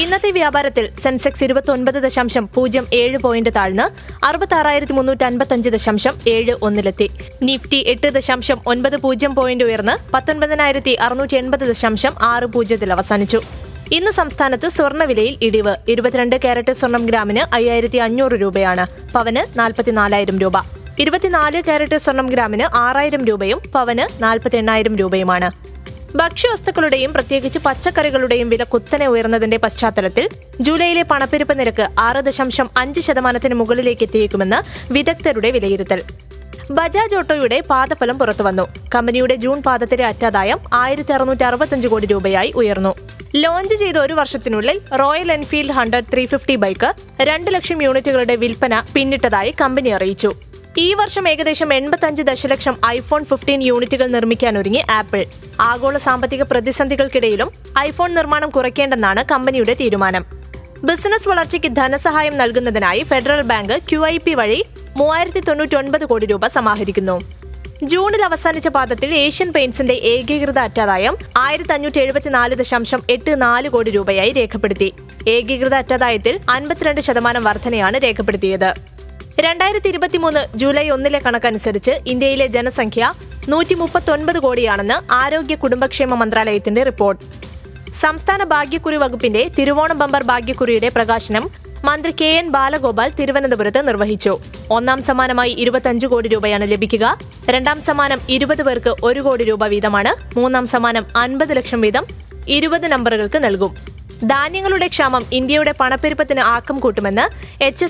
ഇന്നത്തെ വ്യാപാരത്തിൽ സെൻസെക്സ് ഇരുപത്തൊൻപത് ദശാംശം പൂജ്യം ഏഴ് പോയിന്റ് താഴ്ന്ന് അറുപത്തി ആറായിരത്തി മുന്നൂറ്റി അൻപത്തഞ്ച് ദശാംശം ഏഴ് ഒന്നിലെത്തി. നിഫ്റ്റി എട്ട് ദശാംശം ഒൻപത് പൂജ്യം പോയിന്റ് ഉയർന്ന് പത്തൊൻപതിനായിരത്തി അറുന്നൂറ്റി എൺപത് ദശാംശം ആറ് പൂജ്യത്തിൽ അവസാനിച്ചു. ഇന്ന് സംസ്ഥാനത്ത് സ്വർണവിലയിൽ ഇടിവ്. ഇരുപത്തിരണ്ട് കാരറ്റ് സ്വർണം ഗ്രാമിന് അയ്യായിരത്തി അഞ്ഞൂറ് രൂപയാണ്. പവന് നാൽപ്പത്തിനാലായിരം രൂപ. ഇരുപത്തിനാല് കാരറ്റ് സ്വർണം ഗ്രാമിന് ആറായിരം രൂപയും പവന് നാൽപ്പത്തി എണ്ണായിരം രൂപയുമാണ്. ഭക്ഷ്യവസ്തുക്കളുടെയും പ്രത്യേകിച്ച് പച്ചക്കറികളുടെയും വില കുത്തനെ ഉയർന്നതിന്റെ പശ്ചാത്തലത്തിൽ ജൂലൈയിലെ പണപ്പെരുപ്പ് നിരക്ക് ആറ് ദശാംശം അഞ്ച് ശതമാനത്തിന് മുകളിലേക്ക് എത്തിയേക്കുമെന്ന് വിദഗ്ധരുടെ വിലയിരുത്തൽ. ബജാജ് ഓട്ടോയുടെ പാദഫലം പുറത്തുവന്നു. കമ്പനിയുടെ ജൂൺ പാദത്തിലെ അറ്റാദായം ആയിരത്തി അറുന്നൂറ്റി അറുപത്തഞ്ച് കോടി രൂപയായി ഉയർന്നു. ലോഞ്ച് ചെയ്ത ഒരു വർഷത്തിനുള്ളിൽ Royal Enfield hundred three fifty bike രണ്ട് ലക്ഷം യൂണിറ്റുകളുടെ വിൽപ്പന പിന്നിട്ടതായി കമ്പനി അറിയിച്ചു. ഈ വർഷം ഏകദേശം എൺപത്തഞ്ച് ദശലക്ഷം ഐഫോൺ ഫിഫ്റ്റീൻ യൂണിറ്റുകൾ നിർമ്മിക്കാൻ ഒരുങ്ങി ആപ്പിൾ. ആഗോള സാമ്പത്തിക പ്രതിസന്ധികൾക്കിടയിലും ഐഫോൺ നിർമ്മാണം കുറയ്ക്കേണ്ടെന്നാണ് കമ്പനിയുടെ തീരുമാനം. ബിസിനസ് വളർച്ചയ്ക്ക് ധനസഹായം നൽകുന്നതിനായി Federal Bank Q I P വഴി മൂവായിരത്തി തൊണ്ണൂറ്റി ഒൻപത് കോടി രൂപ സമാഹരിക്കുന്നു. ജൂണിൽ അവസാനിച്ച പാദത്തിൽ ഏഷ്യൻ പെയിന്റ്സിന്റെ ഏകീകൃത അറ്റാദായം ആയിരത്തി അഞ്ഞൂറ്റി എഴുപത്തിനാല് ദശാംശം എട്ട് നാല് കോടി രൂപയായി രേഖപ്പെടുത്തി. ഏകീകൃത അറ്റാദായത്തിൽ അൻപത്തിരണ്ട് ശതമാനം വർധനയാണ് രേഖപ്പെടുത്തിയത്. രണ്ടായിരത്തി ഇരുപത്തിമൂന്ന് ജൂലൈ ഒന്നിലെ കണക്കനുസരിച്ച് ഇന്ത്യയിലെ ജനസംഖ്യ നൂറ്റി മുപ്പത്തൊൻപത് കോടിയാണെന്ന് ആരോഗ്യ കുടുംബക്ഷേമ മന്ത്രാലയത്തിന്റെ റിപ്പോർട്ട്. സംസ്ഥാന ഭാഗ്യക്കുറി വകുപ്പിന്റെ തിരുവോണം ബമ്പർ ഭാഗ്യക്കുറിയുടെ പ്രകാശനം മന്ത്രി കെ എൻ ബാലഗോപാൽ തിരുവനന്തപുരത്ത് നിർവഹിച്ചു. ഒന്നാം സമ്മാനമായി ഇരുപത്തഞ്ച് കോടി രൂപയാണ് ലഭിക്കുക. രണ്ടാം സമ്മാനം ഇരുപത് പേർക്ക് ഒരു കോടി രൂപ വീതമാണ്. മൂന്നാം സമ്മാനം അൻപത് ലക്ഷം വീതം ഇരുപത് നമ്പറുകൾക്ക് നൽകും. ധാന്യങ്ങളുടെ ക്ഷാമം ഇന്ത്യയുടെ പണപ്പെരുപ്പത്തിന് ആക്കം കൂട്ടുമെന്ന് എച്ച്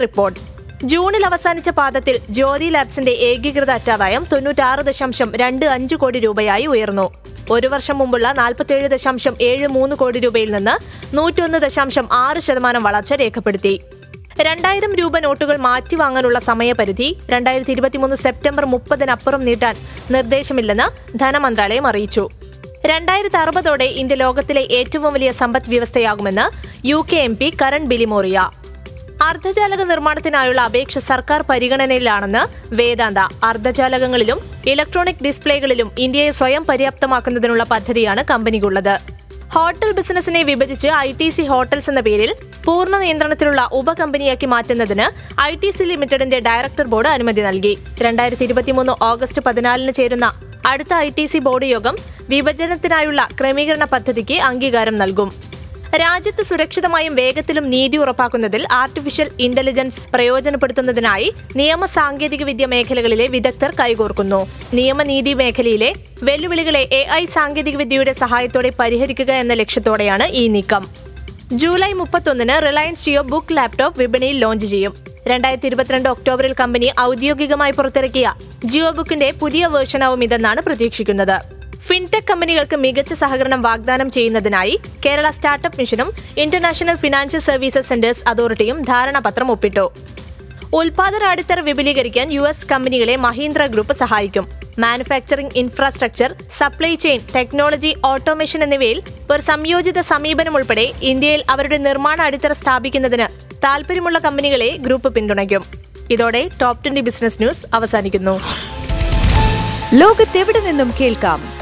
റിപ്പോർട്ട്. ജൂണിൽ അവസാനിച്ച പാദത്തിൽ ജ്യോതി ലാബ്സിന്റെ ഏകീകൃത അറ്റാദായം തൊണ്ണൂറ്റാറ് ദശാംശം രണ്ട് അഞ്ച് കോടി രൂപയായി ഉയർന്നു. ഒരു വർഷം മുമ്പുള്ള നാൽപ്പത്തിയേഴ് ദശാംശം ഏഴ് മൂന്ന് കോടി രൂപയിൽ നിന്ന് നൂറ്റൊന്ന് ദശാംശം ആറ് ശതമാനം വളർച്ച രേഖപ്പെടുത്തി. രണ്ടായിരം രൂപ നോട്ടുകൾ മാറ്റി വാങ്ങാനുള്ള സമയപരിധി രണ്ടായിരത്തി ഇരുപത്തിമൂന്ന് സെപ്റ്റംബർ മുപ്പതിനപ്പുറം നീട്ടാൻ നിർദ്ദേശമില്ലെന്ന് ധനമന്ത്രാലയം അറിയിച്ചു. രണ്ടായിരത്തി അറുപതോടെ ഇന്ത്യ ലോകത്തിലെ ഏറ്റവും വലിയ സമ്പദ് വ്യവസ്ഥയാകുമെന്ന് U K M P Karan Bilimoria. അർദ്ധചാലക നിർമ്മാണത്തിനായുള്ള അപേക്ഷ സർക്കാർ പരിഗണനയിലാണെന്ന് വേദാന്ത. അർദ്ധചാലകങ്ങളിലും ഇലക്ട്രോണിക് ഡിസ്പ്ലേകളിലും ഇന്ത്യയെ സ്വയം പര്യാപ്തമാക്കുന്നതിനുള്ള പദ്ധതിയാണ് കമ്പനിക്കുള്ളത്. ഹോട്ടൽ ബിസിനസിനെ വിഭജിച്ച് ഐ ടി സി ഹോട്ടൽസ് എന്ന പേരിൽ പൂർണ നിയന്ത്രണത്തിലുള്ള ഉപകമ്പനിയാക്കി മാറ്റുന്നതിന് ഐ ടി സി ലിമിറ്റഡിന്റെ ഡയറക്ടർ ബോർഡ് അനുമതി നൽകി. രണ്ടായിരത്തി ഇരുപത്തിമൂന്ന് ഓഗസ്റ്റ് പതിനാലിന് ചേരുന്ന അടുത്ത ഐ ടി സി ബോർഡ് യോഗം വിഭജനത്തിനായുള്ള ക്രമീകരണ പദ്ധതിക്ക് അംഗീകാരം നൽകും. രാജ്യത്ത് സുരക്ഷിതമായും വേഗത്തിലും നീതി ഉറപ്പാക്കുന്നതിൽ ആർട്ടിഫിഷ്യൽ ഇന്റലിജൻസ് പ്രയോജനപ്പെടുത്തുന്നതിനായി നിയമ സാങ്കേതിക വിദ്യ മേഖലകളിലെ വിദഗ്ധർ കൈകോർക്കുന്നു. നിയമനീതി മേഖലയിലെ വെല്ലുവിളികളെ എ ഐ സാങ്കേതിക വിദ്യയുടെ സഹായത്തോടെ പരിഹരിക്കുക എന്ന ലക്ഷ്യത്തോടെയാണ് ഈ നീക്കം. ജൂലൈ മുപ്പത്തൊന്നിന് റിലയൻസ് ജിയോ ബുക്ക് ലാപ്ടോപ്പ് വിപണിയിൽ ലോഞ്ച് ചെയ്യും. രണ്ടായിരത്തി ഇരുപത്തിരണ്ട് ഒക്ടോബറിൽ കമ്പനി ഔദ്യോഗികമായി പുറത്തിറക്കിയ ജിയോ ബുക്കിന്റെ പുതിയ വേർഷനാവും ഇതെന്നാണ് പ്രതീക്ഷിക്കുന്നത്. ഫിൻടെക് കമ്പനികൾക്ക് മികച്ച സഹകരണം വാഗ്ദാനം ചെയ്യുന്നതിനായി കേരള സ്റ്റാർട്ടപ്പ് മിഷനും ഇന്റർനാഷണൽ ഫിനാൻഷ്യൽ സർവീസസ് സെന്റേഴ്സ് അതോറിറ്റിയും ധാരണാപത്രം ഒപ്പിട്ടു. ഉൽപാദന അടിത്തറ വിപുലീകരിക്കാൻ യു എസ് കമ്പനികളെ മഹീന്ദ്ര ഗ്രൂപ്പ് സഹായിക്കും. Manufacturing infrastructure supply chain technology automation എന്നിവയിൽ ഒരു സംയോജിത സമീപനം ഉൾപ്പെടെ ഇന്ത്യയിൽ അവരുടെ നിർമ്മാണ അടിത്തറ സ്ഥാപിക്കുന്നതിന് താൽപര്യമുള്ള കമ്പനികളെ ഗ്രൂപ്പ് പിന്തുണയ്ക്കും. ഇതോടെ ടോപ് ട്വന്റി ബിസിനസ് ന്യൂസ് അവസാനിക്കുന്നു. ലോകത്തെവിടെ നിന്നും കേൾക്കാം?